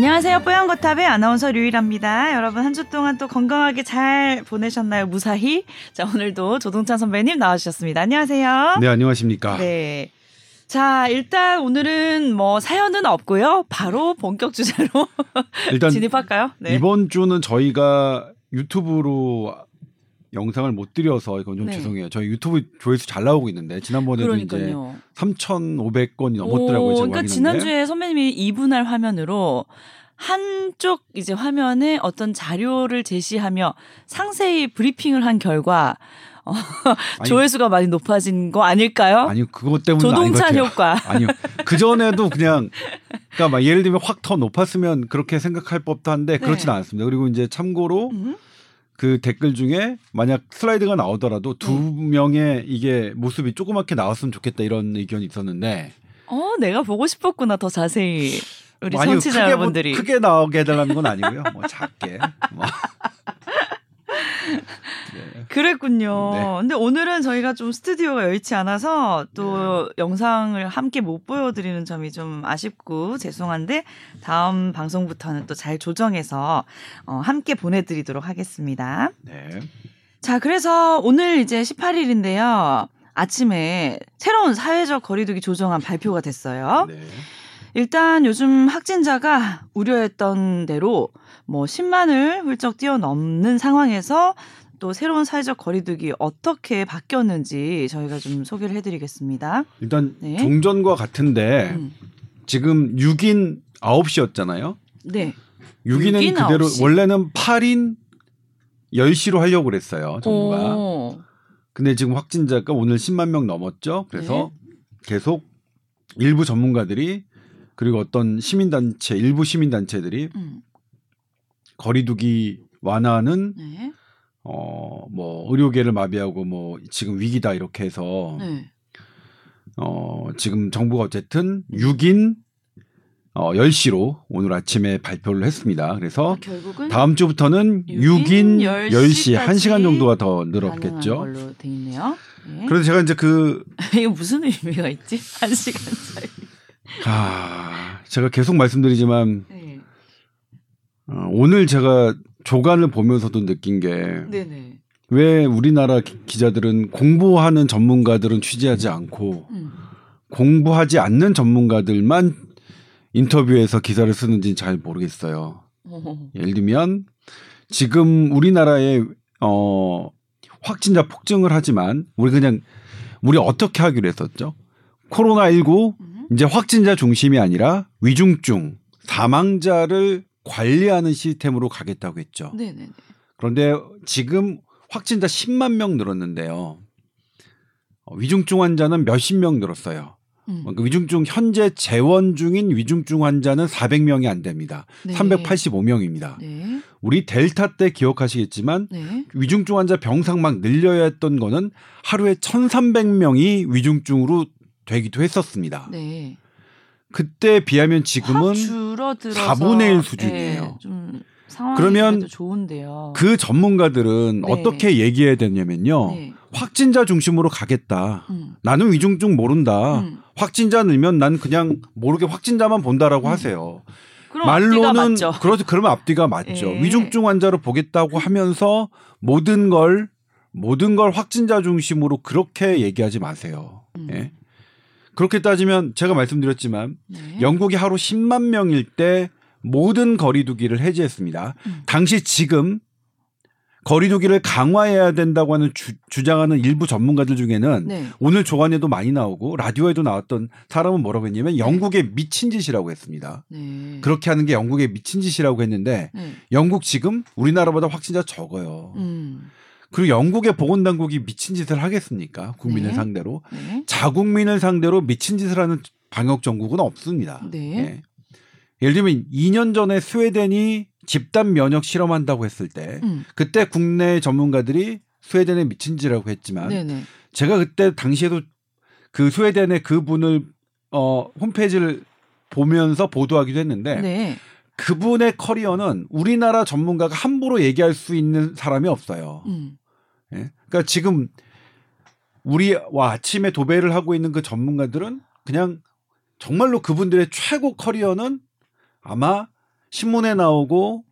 안녕하세요. 뽀얀거탑의 아나운서 류일합니다. 여러분 한 주 동안 또 건강하게 잘 보내셨나요? 무사히? 자, 오늘도 조동찬 선배님 나와주셨습니다. 안녕하세요. 네, 안녕하십니까. 네. 자, 일단 오늘은 뭐 사연은 없고요. 바로 본격 주제로 일단 진입할까요? 네. 이번 주는 저희가 유튜브로 영상을 못 드려서 이건 좀 네. 죄송해요. 저희 유튜브 조회수 잘 나오고 있는데 지난번에도 이제 그러니까요. 3,500건이 넘었더라고요. 오, 그러니까. 지난주에 선배님이 이분할 화면으로 한쪽 이제 화면에 어떤 자료를 제시하며 상세히 브리핑을 한 결과 어, 아니, 조회수가 많이 높아진 거 아닐까요? 아니 그것 것 조동찬. 효과. 아니요. 그 전에도 그냥 그러니까 막 예를 들면 확 더 높았으면 그렇게 생각할 법도 한데 그렇진 네. 않습니다. 그리고 이제 참고로 음? 그 댓글 중에 만약 슬라이드가 나오더라도 두 네. 명의 이게 모습이 조그맣게 나왔으면 좋겠다 이런 의견이 있었는데 어, 내가 보고 싶었구나 더 자세히 우리 뭐 아니요, 청취자 크게, 여러분들이. 뭐, 크게 나오게 해달라는 건 아니고요. 뭐 작게. 뭐. 네. 그랬군요. 네. 근데 오늘은 저희가 좀 스튜디오가 여의치 않아서 또 영상을 함께 못 보여드리는 점이 좀 아쉽고 죄송한데 다음 방송부터는 또 잘 조정해서 어, 함께 보내드리도록 하겠습니다. 네. 자, 그래서 오늘 이제 18일인데요. 아침에 새로운 사회적 거리두기 조정안 발표가 됐어요. 네. 일단 요즘 확진자가 우려했던 대로 뭐 10만을 훌쩍 뛰어넘는 상황에서 또 새로운 사회적 거리두기 어떻게 바뀌었는지 저희가 좀 소개를 해드리겠습니다. 일단 네. 종전과 같은데 음. 지금 6인 9시였잖아요. 네. 6인은 6인 그대로 9시. 원래는 8인 10시로 하려고 그랬어요. 정부가. 오. 근데 지금 확진자가 오늘 10만 명 넘었죠. 그래서 네. 계속 일부 전문가들이 그리고 어떤 시민단체, 일부 시민단체들이 음. 거리두기 완화는 네. 어, 뭐, 의료계를 마비하고 뭐, 지금 위기다 이렇게 해서, 네. 어, 지금 정부가 어쨌든 6인, 어, 10시로 오늘 아침에 발표를 했습니다. 그래서 결국은 다음 주부터는 6인 6인 10시, 10시 1시간 정도가 더 늘었겠죠. 걸로 돼 있네요. 네. 그래서 제가 이제 그, 이게 무슨 의미가 있지? 한 시간 차이. 아, 제가 계속 말씀드리지만, 네. 어, 오늘 제가 조간을 보면서도 느낀 게, 네네. 왜 우리나라 기- 기자들은 공부하는 전문가들은 취재하지 않고, 음. 공부하지 않는 전문가들만 인터뷰에서 기사를 쓰는지는 잘 모르겠어요. 어. 예를 들면 지금 우리나라에 어 확진자 폭증을 하지만 우리 그냥 우리 어떻게 하기로 했었죠? 코로나 19 음. 이제 확진자 중심이 아니라 위중증 사망자를 관리하는 시스템으로 가겠다고 했죠. 네네네. 그런데 지금 확진자 10만 명 늘었는데요. 어, 위중증 환자는 몇십 명 늘었어요. 음. 그 위중증 현재 재원 중인 위중증 환자는 400명이 안 됩니다. 네. 385명입니다. 네. 우리 델타 때 기억하시겠지만 네. 위중증 환자 병상 막 늘려야 했던 거는 하루에 1,300명이 위중증으로 되기도 했었습니다. 네. 그때 비하면 확 지금은 줄어들어서 4분의 1 수준이에요. 네, 그러면. 그 전문가들은 네. 어떻게 얘기해야 되냐면요. 네. 확진자 중심으로 가겠다. 음. 나는 위중증 모른다. 음. 확진자 늘면 난 그냥 모르게 확진자만 본다라고 음. 하세요. 말로는. 그렇죠. 그러면 앞뒤가 맞죠. 예. 위중증 환자로 보겠다고 하면서 모든 걸 모든 걸 확진자 중심으로 그렇게 얘기하지 마세요. 음. 예. 그렇게 따지면 제가 말씀드렸지만 네. 영국이 하루 10만 명일 때 모든 거리두기를 해제했습니다. 음. 당시 지금 거리두기를 강화해야 된다고 하는 주, 주장하는 일부 전문가들 중에는 네. 오늘 조간에도 많이 나오고 라디오에도 나왔던 사람은 뭐라고 했냐면 영국의 미친 짓이라고 했습니다. 네. 그렇게 하는 게 영국의 미친 짓이라고 했는데 네. 영국 지금 우리나라보다 확진자 적어요. 음. 그리고 영국의 보건당국이 미친 짓을 하겠습니까? 국민을 네. 상대로. 네. 자국민을 상대로 미친 짓을 하는 방역 정국은 없습니다. 네. 예. 예를 들면 2년 전에 스웨덴이 집단 면역 실험한다고 했을 때 음. 그때 국내 전문가들이 스웨덴의 미친 짓이라고 했지만 네네. 제가 그때 당시에도 그 스웨덴의 그분을 어 홈페이지를 보면서 보도하기도 했는데 네. 그분의 커리어는 우리나라 전문가가 함부로 얘기할 수 있는 사람이 없어요. 음. 예? 그러니까 지금 우리와 아침에 도배를 하고 있는 그 전문가들은 그냥 정말로 그분들의 최고 커리어는 아마 신문에 나오고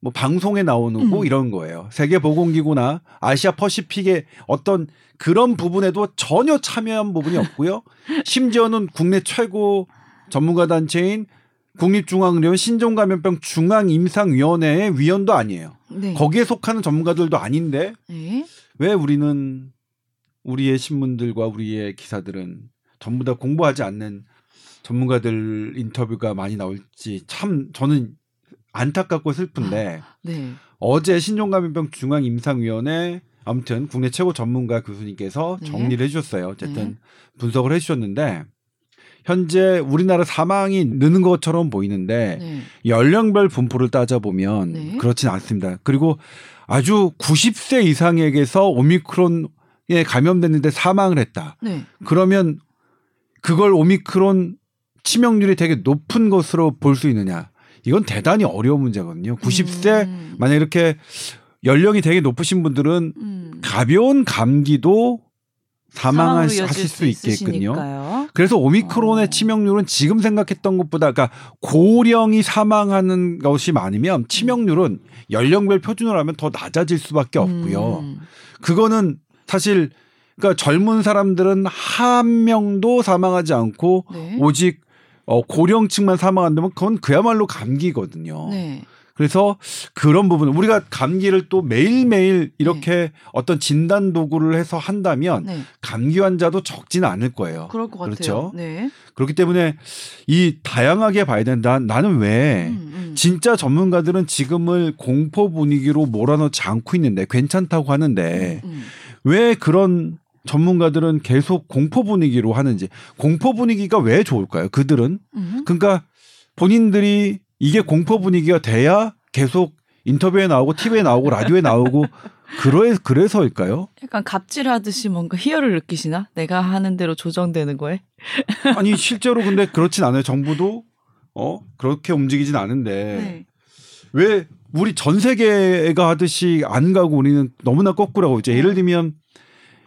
뭐 방송에 나오는 거 음. 이런 거예요. 세계보건기구나 아시아 퍼시픽의 어떤 그런 부분에도 전혀 참여한 부분이 없고요. 심지어는 국내 최고 전문가 단체인 국립중앙의료원 신종감염병 중앙임상위원회의 위원도 아니에요. 네. 거기에 속하는 전문가들도 아닌데 네. 왜 우리는 우리의 신문들과 우리의 기사들은 전부 다 공부하지 않는 전문가들 인터뷰가 많이 나올지 참 저는 안타깝고 슬픈데 네. 어제 신종감염병 중앙임상위원회 아무튼 국내 최고 전문가 교수님께서 네. 정리를 해주셨어요. 어쨌든 네. 분석을 해주셨는데 현재 우리나라 사망이 느는 것처럼 보이는데 네. 연령별 분포를 따져보면 네. 그렇진 않습니다. 그리고 아주 90세 이상에게서 오미크론에 감염됐는데 사망을 했다. 네. 그러면 그걸 오미크론 치명률이 되게 높은 것으로 볼 수 있느냐? 이건 대단히 어려운 문제거든요. 90세 음. 만약 이렇게 연령이 되게 높으신 분들은 음. 가벼운 감기도 사망하실 수 있겠군요. 있으시니까요. 그래서 오미크론의 어. 치명률은 지금 생각했던 것보다 그러니까 고령이 사망하는 것이 많으면 치명률은 연령별 표준으로 하면 더 낮아질 수밖에 없고요. 음. 그거는 사실 그러니까 젊은 사람들은 한 명도 사망하지 않고 네. 오직 어, 고령층만 사망한다면 그건 그야말로 감기거든요. 네. 그래서 그런 부분 우리가 감기를 또 매일매일 이렇게 어떤 진단 도구를 해서 한다면 네. 감기 환자도 적지는 않을 거예요. 그럴 것 같아요. 그렇죠. 네. 그렇기 때문에 이 다양하게 봐야 된다. 나는 왜 음, 음. 진짜 전문가들은 지금을 공포 분위기로 몰아넣지 않고 있는데 괜찮다고 하는데 음, 왜 그런 전문가들은 계속 공포 분위기로 하는지 공포 분위기가 왜 좋을까요? 그들은 음. 그러니까 본인들이 이게 공포 분위기가 돼야 계속 인터뷰에 나오고 TV에 나오고 라디오에 나오고 그래 그래서일까요? 약간 갑질하듯이 뭔가 희열을 느끼시나? 내가 하는 대로 조정되는 거에? 아니 실제로 근데 그렇진 않아요. 정부도 어 그렇게 움직이진 않은데 네. 왜 우리 전 세계가 하듯이 안 가고 우리는 너무나 거꾸라고 이제 예를 들면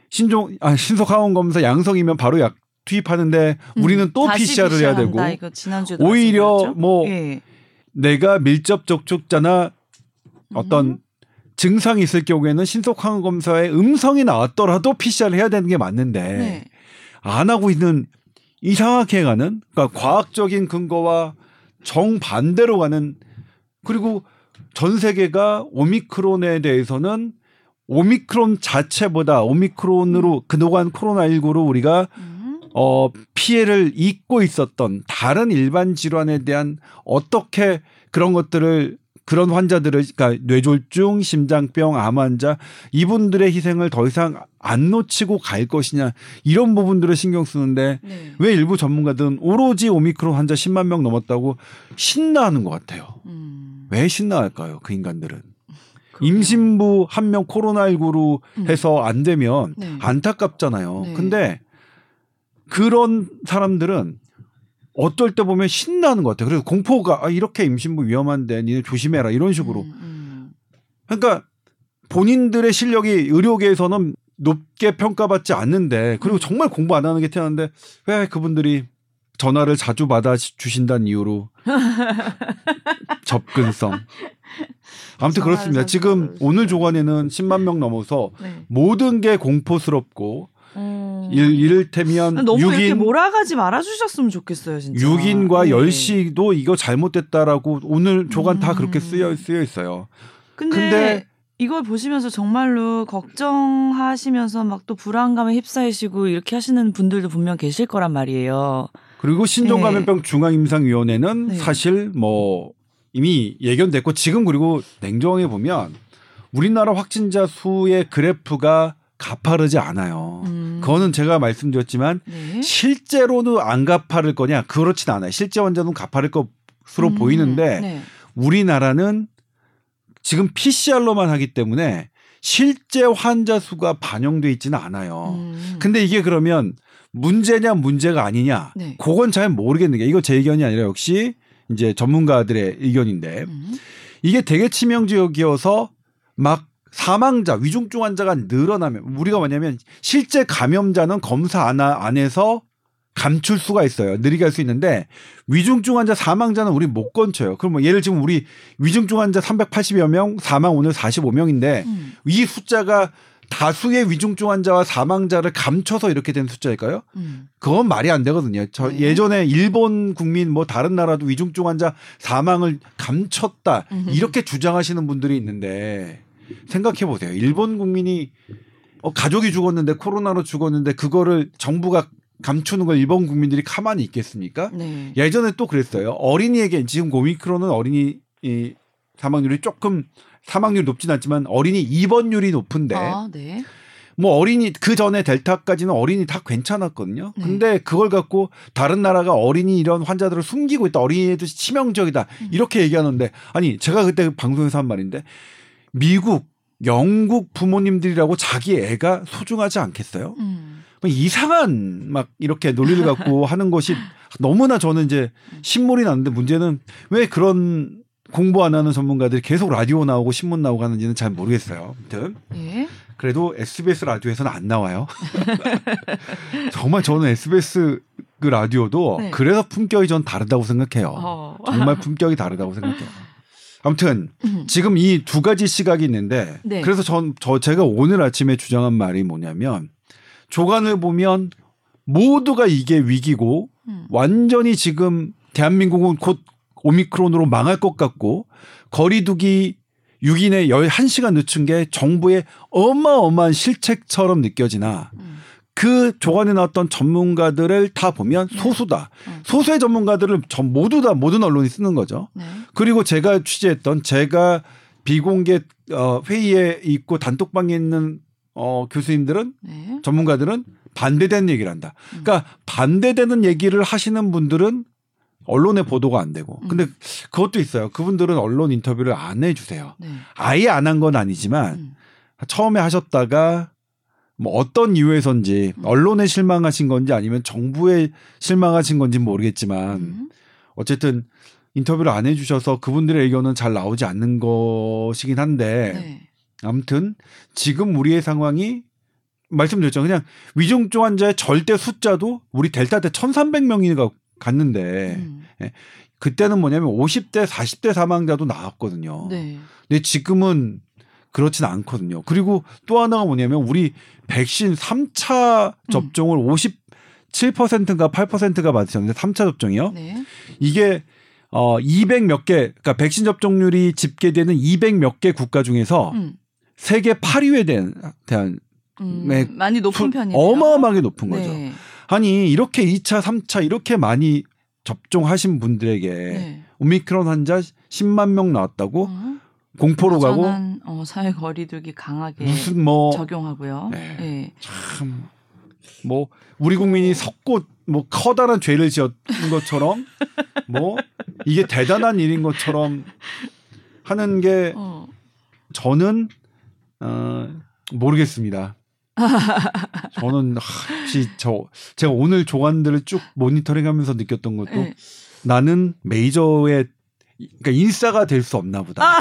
신종 아 신속 항원 검사 양성이면 바로 약 투입하는데 우리는 또 음, 다시 PCR을 해야 되고 오히려 말씀드렸죠? 뭐 예. 내가 밀접 접촉자나 어떤 음. 증상이 있을 경우에는 신속 항원 검사에 음성이 나왔더라도 PCR을 해야 되는 게 맞는데 네. 안 하고 있는 이상하게 가는 그러니까 과학적인 근거와 정반대로 가는 그리고 전 세계가 오미크론에 대해서는 오미크론 자체보다 오미크론으로 그동안 코로나19로 우리가 음. 어 피해를 입고 있었던 다른 일반 질환에 대한 어떻게 그런 것들을 그런 환자들을 그러니까 뇌졸중, 심장병, 암 환자 이분들의 희생을 더 이상 안 놓치고 갈 것이냐 이런 부분들을 신경 쓰는데 네. 왜 일부 전문가들은 오로지 오미크론 환자 10만 명 넘었다고 신나하는 것 같아요. 음. 왜 신나할까요? 그 인간들은 그러게요. 임신부 한 명 코로나19로 음. 해서 안 되면 네. 안타깝잖아요. 네. 근데 그런 사람들은 어떨 때 보면 신나는 것 같아요. 그래서 공포가 아, 이렇게 임신부 위험한데 니네 조심해라 이런 식으로. 음, 음. 그러니까 본인들의 실력이 의료계에서는 높게 평가받지 않는데 그리고 음. 정말 공부 안 하는 게 태어났는데 왜 그분들이 전화를 자주 받아 주신다는 이유로 접근성. 아무튼 그렇습니다. 지금. 오늘 조간에는 10만 명 넘어서 네. 모든 게 공포스럽고 어. 일, 이를테면 너무 이렇게 6인 몰아가지 말아주셨으면 좋겠어요, 진짜. 6인과 네. 10시도 이거 잘못됐다라고 오늘 조간 다 음. 그렇게 쓰여 쓰여 있어요. 근데, 근데- 이걸 보시면서 정말로 걱정하시면서 막 또 불안감에 휩싸이시고 이렇게 하시는 분들도 분명 계실 거란 말이에요. 그리고 신종감염병 중앙임상위원회는 네. 사실 뭐 이미 예견됐고 지금 그리고 냉정하게 보면 우리나라 확진자 수의 그래프가 가파르지 않아요. 음. 그거는 제가 말씀드렸지만 네. 실제로는 안 가파를 거냐 그렇진 않아요. 실제 환자는 가파를 것으로 음, 보이는데 네. 우리나라는 지금 PCR로만 하기 때문에 실제 환자 수가 반영돼 있지는 않아요. 음. 근데 이게 그러면 문제냐 문제가 아니냐 네. 그건 잘 모르겠는 게 이거 제 의견이 아니라 역시 이제 전문가들의 의견인데 음. 이게 되게 치명적이어서 막 사망자 위중증 환자가 늘어나면 우리가 뭐냐면 실제 감염자는 검사 안, 하- 안 해서 감출 수가 있어요. 느리게 할 수 있는데 위중증 환자 사망자는 우리 못 건쳐요. 그럼 뭐 예를 지금 우리 위중증 환자 380여 명, 사망 오늘 45명인데 음. 이 숫자가 다수의 위중증 환자와 사망자를 감춰서 이렇게 된 숫자일까요? 음. 그건 말이 안 되거든요. 저 네. 예전에 일본 국민 뭐 다른 나라도 위중증 환자 사망을 감췄다 음. 이렇게 주장하시는 분들이 있는데 생각해 보세요. 일본 국민이 어, 가족이 죽었는데 코로나로 죽었는데 그거를 정부가 감추는 걸 일본 국민들이 가만히 있겠습니까? 네. 예전에 또 그랬어요. 어린이에게 지금 오미크론은 어린이 이 사망률이 조금 사망률이 높진 않지만 어린이 입원율이 높은데 아, 네. 뭐 어린이 그 전에 델타까지는 어린이 다 괜찮았거든요. 네. 근데 그걸 갖고 다른 나라가 어린이 이런 환자들을 숨기고 있다. 어린이도 치명적이다. 음. 이렇게 얘기하는데 아니 제가 그때 방송에서 한 말인데 미국, 영국 부모님들이라고 자기 애가 소중하지 않겠어요? 음. 뭐 이상한 막 이렇게 논리를 갖고 하는 것이 너무나 저는 이제 신물이 나는데 문제는 왜 그런 공부 안 하는 전문가들이 계속 라디오 나오고 신문 나오고 하는지는 잘 모르겠어요. 아무튼 네. 그래도 SBS 라디오에서는 안 나와요. 정말 저는 SBS 그 라디오도 네. 그래서 품격이 전 다르다고 생각해요. 어. 정말 품격이 다르다고 생각해요. 아무튼 음. 지금 이 두 가지 시각이 있는데 네. 그래서 전 저 제가 오늘 아침에 주장한 말이 뭐냐면 조간을 보면 모두가 이게 위기고 음. 완전히 지금 대한민국은 곧 오미크론으로 망할 것 같고 거리두기 6인에 11시간 늦춘 게 정부의 어마어마한 실책처럼 느껴지나 음. 그 조간에 나왔던 전문가들을 다 보면 소수다. 음. 소수의 전문가들을 전 모두 다 모든 언론이 쓰는 거죠. 네. 그리고 제가 취재했던 제가 비공개 어, 회의에 있고 단톡방에 있는 어, 교수님들은 네. 전문가들은 반대되는 얘기를 한다. 그러니까 반대되는 얘기를 하시는 분들은 언론에 보도가 안 되고. 근데 그것도 있어요. 그분들은 언론 인터뷰를 안 해주세요. 네. 아예 안 한 건 아니지만 음. 처음에 하셨다가 뭐 어떤 이유에선지 음. 언론에 실망하신 건지 아니면 정부에 실망하신 건지 는 모르겠지만 음. 어쨌든 인터뷰를 안 해주셔서 그분들의 의견은 잘 나오지 않는 것이긴 한데 네. 아무튼 지금 우리의 상황이 말씀드렸죠. 그냥 위중증 환자의 절대 숫자도 우리 델타 때 1,300명이 갔는데 음. 그때는 뭐냐면 50대, 40대 사망자도 나왔거든요. 네. 근데 지금은 그렇진 않거든요. 그리고 또 하나가 뭐냐면 우리 백신 3차 음. 접종을 57%인가 8%가 받으셨는데 3차 접종이요. 네. 이게 어 200 몇 개, 그러니까 백신 접종률이 집계되는 200 몇 개 국가 중에서 음. 세계 8위에 대한, 대한 음. 네. 많이 높은 프- 편이네요. 어마어마하게 높은 거죠. 네. 아니 이렇게 2차, 3차 이렇게 많이 접종하신 분들에게 네. 오미크론 환자 10만 명 나왔다고 음. 공포로 가고 어, 사회 거리두기 강하게 무슨 뭐 적용하고요. 네. 네. 참, 뭐, 우리 국민이 섰고, 뭐, 커다란 죄를 지었던 것처럼, 뭐, 이게 대단한 일인 것처럼 하는 게, 어. 저는, 어, 모르겠습니다. 저는, 하, 혹시 저, 제가 오늘 조간들을 쭉 모니터링 하면서 느꼈던 것도, 네. 나는 메이저의, 그러니까 인싸가 될 수 없나 보다.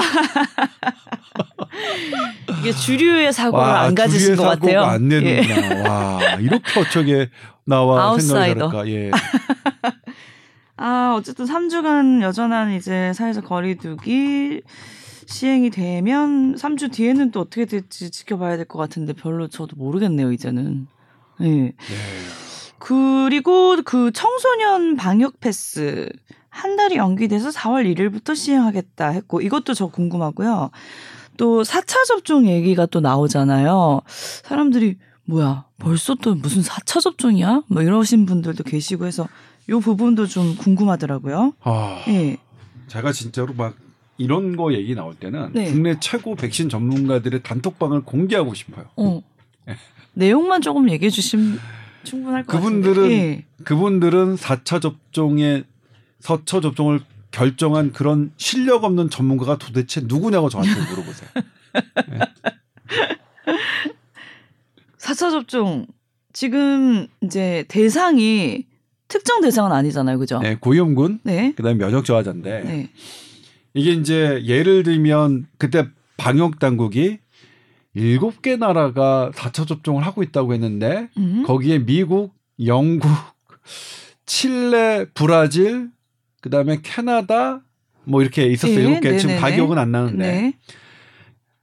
이게 주류의 사고를 와, 안 가지신 것 같아요. 안 예. 내는구나. 와, 이렇게 어쩌게 나와 아웃사이더. 다를까. 예. 아, 어쨌든 3주간 여전한 이제 사회적 거리두기 시행이 되면 3주 뒤에는 또 어떻게 될지 지켜봐야 될 것 같은데 별로 저도 모르겠네요, 이제는. 예. 네. 그리고 그 청소년 방역 패스 한 달이 연기돼서 4월 1일부터 시행하겠다 했고 이것도 저 궁금하고요. 또 4차 접종 얘기가 또 나오잖아요. 사람들이 뭐야 벌써 또 무슨 4차 접종이야? 뭐 이러신 분들도 계시고 해서 요 부분도 좀 궁금하더라고요. 아, 예. 제가 진짜로 막 이런 거 얘기 나올 때는 네. 국내 최고 백신 전문가들의 단톡방을 공개하고 싶어요. 어. 내용만 조금 얘기해 주시면 충분할 것 그분들은 같은데. 예. 그분들은 4차 접종에 서처 접종을 결정한 그런 실력 없는 전문가가 도대체 누구냐고 저한테 물어보세요. 4차 접종 지금 이제 대상이 특정 대상은 아니잖아요. 그죠? 네, 고위험군, 네. 그다음에 면역 저하자인데 네. 이게 이제 예를 들면 그때 방역 당국이 일곱 개 나라가 4차 접종을 하고 있다고 했는데 음. 거기에 미국, 영국, 칠레, 브라질, 그다음에 캐나다 뭐 이렇게 있었어요. 예, 일곱 개 지금 네네네. 다 기억은 안 나는데. 네.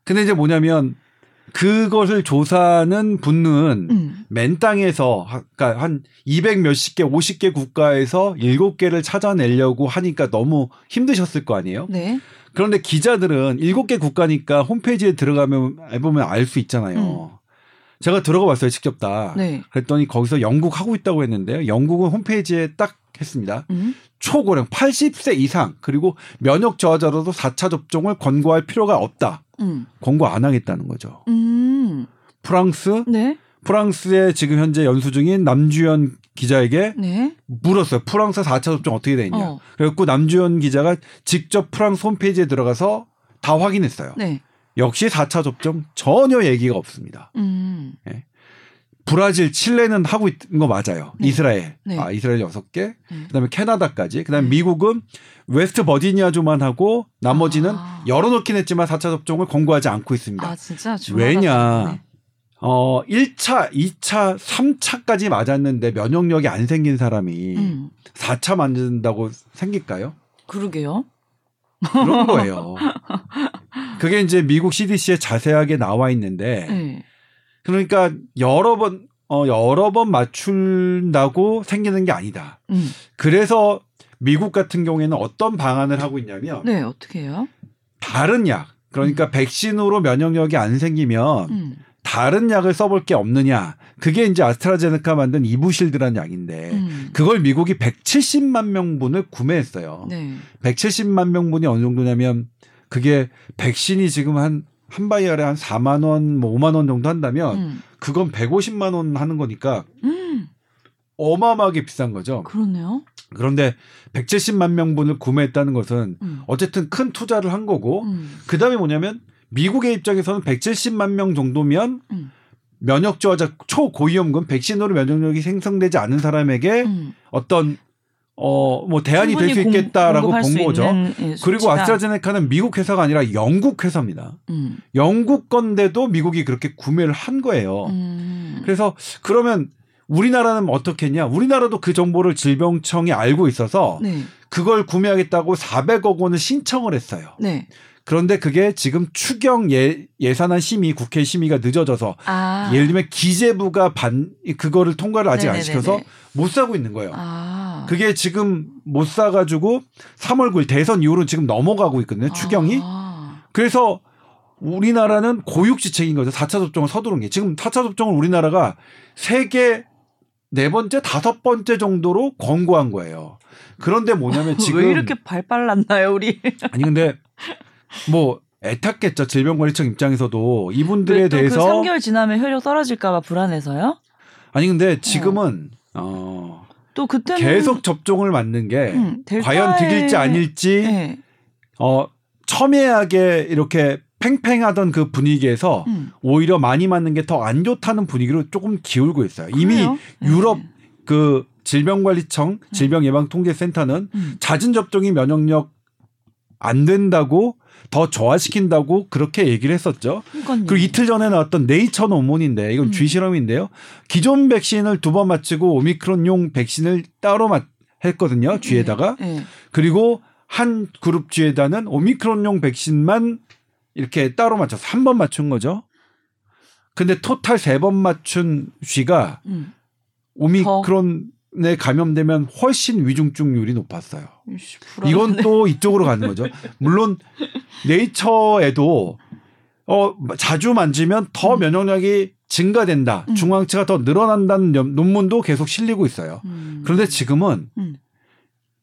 근데 이제 뭐냐면 그것을 조사하는 분은 음. 맨 땅에서 하- 그러니까 한 200 몇십 개, 50개 국가에서 7개를 찾아내려고 하니까 너무 힘드셨을 거 아니에요? 네. 그런데 기자들은 7개 국가니까 홈페이지에 들어가면 해보면 알 수 있잖아요. 제가 들어가 봤어요, 직접 다. 음. 네. 그랬더니 거기서 영국 하고 있다고 했는데요. 영국은 홈페이지에 딱 했습니다. 음. 초고령 80세 이상 그리고 면역 저하자로도 4차 접종을 권고할 필요가 없다. 음. 권고 안 하겠다는 거죠. 음. 프랑스 네. 프랑스에 지금 현재 연수 중인 남주현 기자에게 네. 물었어요. 프랑스 4차 접종 어떻게 돼 있냐. 어. 그래갖고 남주현 기자가 직접 프랑스 홈페이지에 들어가서 다 확인했어요. 네. 역시 4차 접종 전혀 얘기가 없습니다. 음. 브라질, 칠레는 하고 있는 거 맞아요. 네. 이스라엘. 네. 아, 이스라엘 6개. 네. 그다음에 캐나다까지. 그다음에 네. 미국은 웨스트 버지니아주만 하고 나머지는 아. 열어놓긴 했지만 4차 접종을 권고하지 않고 있습니다. 아 진짜 왜냐? 네. 어, 1차, 2차, 3차까지 맞았는데 면역력이 안 생긴 사람이 음. 4차 맞는다고 생길까요? 그러게요. 그런 거예요. 그게 이제 미국 CDC에 자세하게 나와 있는데 네. 그러니까 여러 번 어, 여러 번 맞춘다고 생기는 게 아니다. 음. 그래서 미국 같은 경우에는 어떤 방안을 하고 있냐면 네 어떻게 해요? 다른 약 그러니까 백신으로 면역력이 안 생기면 음. 다른 약을 써볼 게 없느냐. 그게 이제 아스트라제네카 만든 이부실드라는 약인데 음. 그걸 미국이 170만 명분을 구매했어요. 네. 170만 명분이 어느 정도냐면 그게 백신이 지금 한 한 바이알에 한 4만 원, 뭐 5만 원 정도 한다면 음. 그건 150만 원 하는 거니까 음. 어마어마하게 비싼 거죠. 그러네요. 그런데 170만 명분을 구매했다는 것은 음. 어쨌든 큰 투자를 한 거고 음. 그다음에 뭐냐면 미국의 입장에서는 170만 명 정도면 음. 면역 저하자 초고위험군 백신으로 면역력이 생성되지 않은 사람에게 음. 어떤 어 뭐 대안이 될 수 있겠다라고 본수 거죠. 예, 그리고. 아스트라제네카는 미국 회사가 아니라 영국 회사입니다. 음. 영국 건데도 미국이 그렇게 구매를 한 거예요. 음. 그래서 그러면 우리나라는 어떻게 했냐? 우리나라도 그 정보를 질병청이 알고 있어서 네. 그걸 구매하겠다고 400억 원을 신청을 했어요. 네. 그런데 그게 지금 추경 예, 예산안 심의, 국회 심의가 늦어져서 아. 예를 들면 기재부가 반 그거를 통과를 아직 안 네네네네. 시켜서 못 사고 있는 거예요. 아. 그게 지금 못 사가지고 3월 9일 대선 이후로 지금 넘어가고 있거든요. 추경이. 아. 그래서 우리나라는 고육지책인 거죠. 4차 접종을 서두른 게. 지금 4차 접종을 우리나라가 세계 네 번째, 다섯 번째 정도로 권고한 거예요. 그런데 뭐냐면 지금 왜 이렇게 발 빨랐나요, 우리? 아니 근데 뭐 애탔겠죠. 질병관리청 입장에서도 이분들에 왜또그 대해서 3개월 지나면 효력 떨어질까봐 불안해서요? 아니 근데 지금은 어, 또 그때는 계속 접종을 맞는 게 음, 델타의- 과연 득일지 아닐지 네. 어 첨예하게 이렇게 팽팽하던 그 분위기에서 음. 오히려 많이 맞는 게 더 안 좋다는 분위기로 조금 기울고 있어요. 이미 그래요? 유럽 네. 그 질병관리청 질병예방통제센터는 음. 잦은 접종이 면역력 안 된다고 더 저하시킨다고 그렇게 얘기를 했었죠. 그러니까요. 그리고 이틀 전에 나왔던 네이처 논문인데 이건 음. 쥐 실험인데요. 기존 백신을 두 번 맞추고 오미크론용 백신을 따로 맞 했거든요. 쥐에다가 네. 그리고 한 그룹 쥐에다는 오미크론용 백신만 이렇게 따로 맞춰서 한 번 맞춘 거죠. 근데 토탈 세 번 맞춘 쥐가 음. 오미크론에 감염되면 훨씬 위중증률이 높았어요. 이건 또 이쪽으로 가는 거죠. 물론 네이처에도 어 자주 만지면 더 음. 면역력이 증가된다. 음. 중앙체가 더 늘어난다는 연- 논문도 계속 실리고 있어요. 음. 그런데 지금은 음.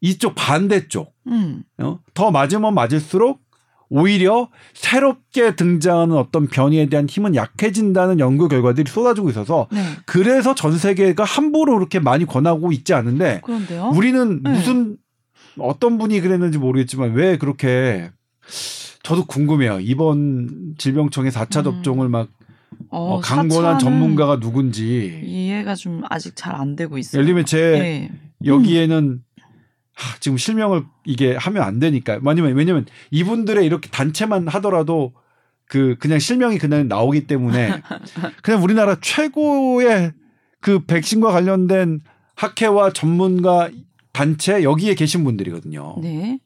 이쪽 반대쪽 음. 어? 더 맞으면 맞을수록 오히려 새롭게 등장하는 어떤 변이에 대한 힘은 약해진다는 연구 결과들이 쏟아지고 있어서 네. 그래서 전 세계가 함부로 그렇게 많이 권하고 있지 않은데 그런데요. 우리는 네. 무슨 어떤 분이 그랬는지 모르겠지만 왜 그렇게 저도 궁금해요. 이번 질병청의 4차 음. 접종을 막 어, 어, 강권한 전문가가 누군지 이해가 좀 아직 잘 안 되고 있어요. 예를 들면 제 네. 여기에는 하, 지금 실명을 이게 하면 안 되니까. 왜냐면 왜냐면 이분들의 이렇게 단체만 하더라도 그 그냥 실명이 그냥 나오기 때문에 그냥 우리나라 최고의 그 백신과 관련된 학회와 전문가 단체 여기에 계신 분들이거든요. 네.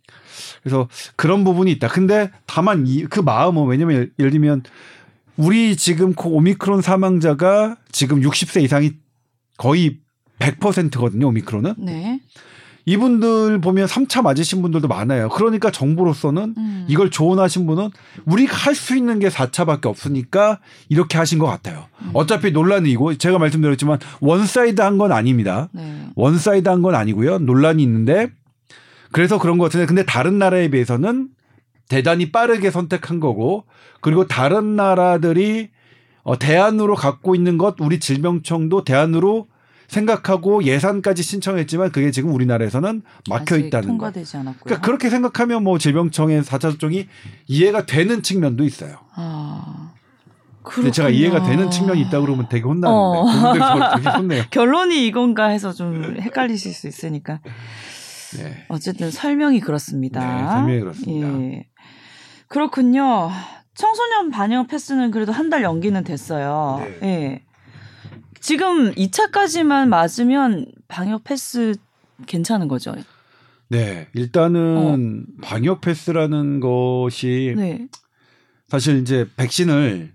그래서 그런 부분이 있다. 근데 다만 이, 그 마음은 왜냐면 예를 들면 우리 지금 그 오미크론 사망자가 지금 60세 이상이 거의 100%거든요. 오미크론은. 네. 이분들 보면 3차 맞으신 분들도 많아요. 그러니까 정부로서는 음. 이걸 조언하신 분은 우리가 할 수 있는 게 4차밖에 없으니까 이렇게 하신 것 같아요. 음. 어차피 논란이고 제가 말씀드렸지만 one side 한 건 아닙니다. 네. one side 한 건 아니고요. 논란이 있는데 그래서 그런 것 같은데 근데 다른 나라에 비해서는 대단히 빠르게 선택한 거고 그리고 다른 나라들이 어, 대안으로 갖고 있는 것 우리 질병청도 대안으로 생각하고 예산까지 신청했지만 그게 지금 우리나라에서는 막혀 있다는 거. 통과되지 않았고요. 그러니까 그렇게 생각하면 뭐 질병청의 4차 접종이 이해가 되는 측면도 있어요. 아. 근데 제가 이해가 되는 측면이 있다 그러면 되게 혼나는데 어. 되게 혼내요. 결론이 이건가 해서 좀 헷갈리실 수 있으니까 네. 어쨌든 설명이 그렇습니다. 네, 설명이 그렇습니다. 예. 그렇군요. 청소년 반영 패스는 그래도 한 달 연기는 됐어요. 네. 예. 지금 2차까지만 맞으면 방역 패스 괜찮은 거죠? 네, 일단은 방역 패스라는 것이 어. 네. 사실 이제 백신을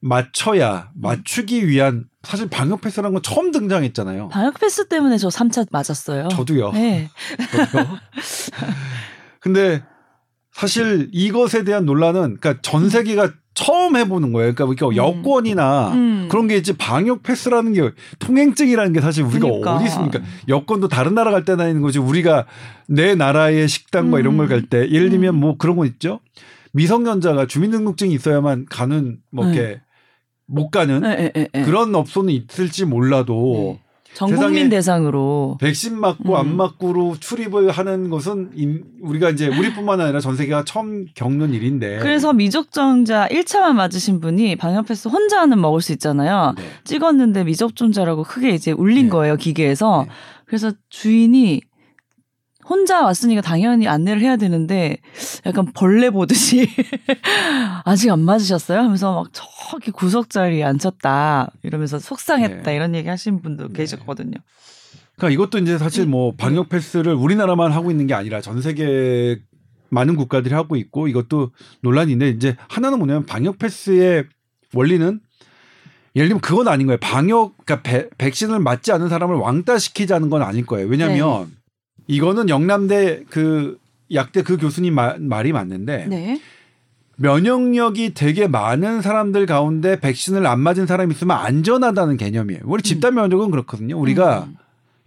맞춰야 맞추기 위한 사실 방역 패스라는 건 처음 등장했잖아요. 방역 패스 때문에 저 3차 맞았어요. 저도요. 네. 저도요. 근데 사실 이것에 대한 논란은 그러니까 전 세계가 처음 해보는 거예요. 그러니까 음. 여권이나 음. 그런 게 이제 방역 패스라는 게 통행증이라는 게 사실 우리가 그러니까. 어디 있습니까? 여권도 다른 나라 갈 때나 있는 거지. 우리가 내 나라의 식당과 이런 음. 걸갈 때 예를 들면 음. 뭐 그런 거 있죠. 미성년자가 주민등록증이 있어야만 가는 뭐 네. 이렇게 못 가는 네, 네, 네. 그런 업소는 있을지 몰라도 네. 전 국민 대상으로 백신 맞고 음. 안 맞고로 출입을 하는 것은 인- 우리가 이제 우리뿐만 아니라 전 세계가 처음 겪는 일인데. 그래서 미접종자 1차만 맞으신 분이 방역 패스 혼자는 먹을 수 있잖아요. 네. 찍었는데 미접종자라고 크게 이제 울린 네. 거예요 기계에서. 네. 그래서 주인이 혼자 왔으니까 당연히 안내를 해야 되는데 약간 벌레 보듯이 아직 안 맞으셨어요? 하면서 막 저기 구석 자리에 앉혔다 이러면서 속상했다 네. 이런 얘기 하신 분도 네. 계셨거든요. 그러니까 이것도 이제 사실 음. 뭐 방역 패스를 우리나라만 하고 있는 게 아니라 전 세계 많은 국가들이 하고 있고 이것도 논란인데 이제 하나는 뭐냐면 방역 패스의 원리는 예를 들면 그건 아닌 거예요. 방역 그러니까 배- 백신을 맞지 않은 사람을 왕따 시키자는 건 아닐 거예요. 왜냐하면 네. 이거는 영남대 그 약대 그 교수님 말, 말이 맞는데 네. 면역력이 되게 많은 사람들 가운데 백신을 안 맞은 사람이 있으면 안전하다는 개념이에요. 우리 집단 면역은 그렇거든요. 우리가 음,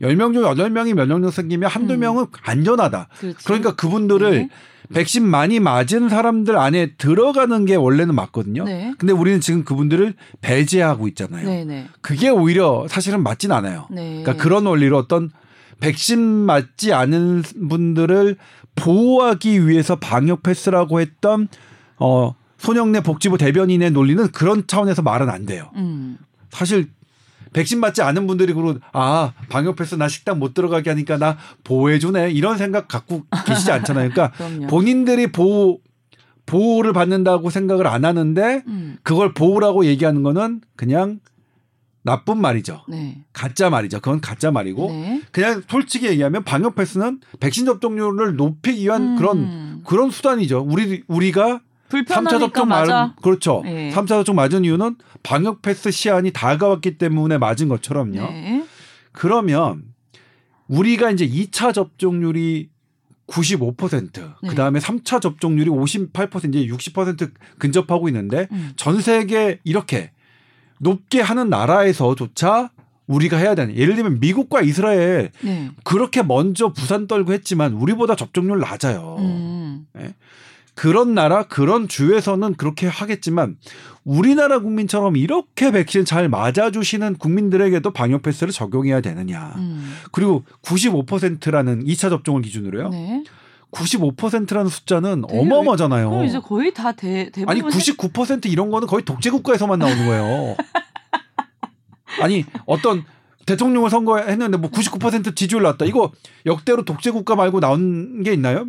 10명 중 8명이 면역력 생기면 한두 음. 명은 안전하다. 그렇지. 그러니까 그분들을 네. 백신 많이 맞은 사람들 안에 들어가는 게 원래는 맞거든요. 네. 근데 우리는 지금 그분들을 배제하고 있잖아요. 네, 네. 그게 오히려 사실은 맞진 않아요. 네. 그러니까 그런 원리로 어떤 백신 맞지 않은 분들을 보호하기 위해서 방역 패스라고 했던 어 손영래 복지부 대변인의 논리는 그런 차원에서 말은 안 돼요. 음. 사실 백신 맞지 않은 분들이 그러 아 방역 패스 나 식당 못 들어가게 하니까 나 보호해 주네 이런 생각 갖고 계시지 않잖아요. 그러니까. 본인들이 보호 보호를 받는다고 생각을 안 하는데 음. 그걸 보호라고 얘기하는 거는 그냥 나쁜 말이죠. 네. 가짜 말이죠. 그건 가짜 말이고 네. 그냥 솔직히 얘기하면 방역 패스는 백신 접종률을 높이기 위한 그런 음. 그런 수단이죠. 우리 우리가 3차 불편하니까 접종. 맞은 그렇죠. 네. 3차 접종 맞은 이유는 방역 패스 시한이 다가왔기 때문에 맞은 것처럼요. 네. 그러면 우리가 이제 2차 접종률이 95%, 네. 그 다음에 3차 접종률이 58% 이제 60% 근접하고 있는데 음. 전 세계 이렇게 높게 하는 나라에서조차 우리가 해야 되는 예를 들면 미국과 이스라엘 네. 그렇게 먼저 부산 떨고 했지만 우리보다 접종률 낮아요. 음. 그런 나라 그런 주에서는 그렇게 하겠지만 우리나라 국민처럼 이렇게 백신 잘 맞아주시는 국민들에게도 방역 패스를 적용해야 되느냐. 음. 그리고 95%라는 2차 접종을 기준으로요. 네. 95%라는 숫자는 되게 어마어마하잖아요. 그럼 이제 거의 다 대, 대부분 아니 99% 이런 거는 거의 독재 국가에서만 나오는 거예요. 아니 어떤 대통령을 선거했는데 뭐 99% 지지율 나왔다. 이거 역대로 독재 국가 말고 나온 게 있나요?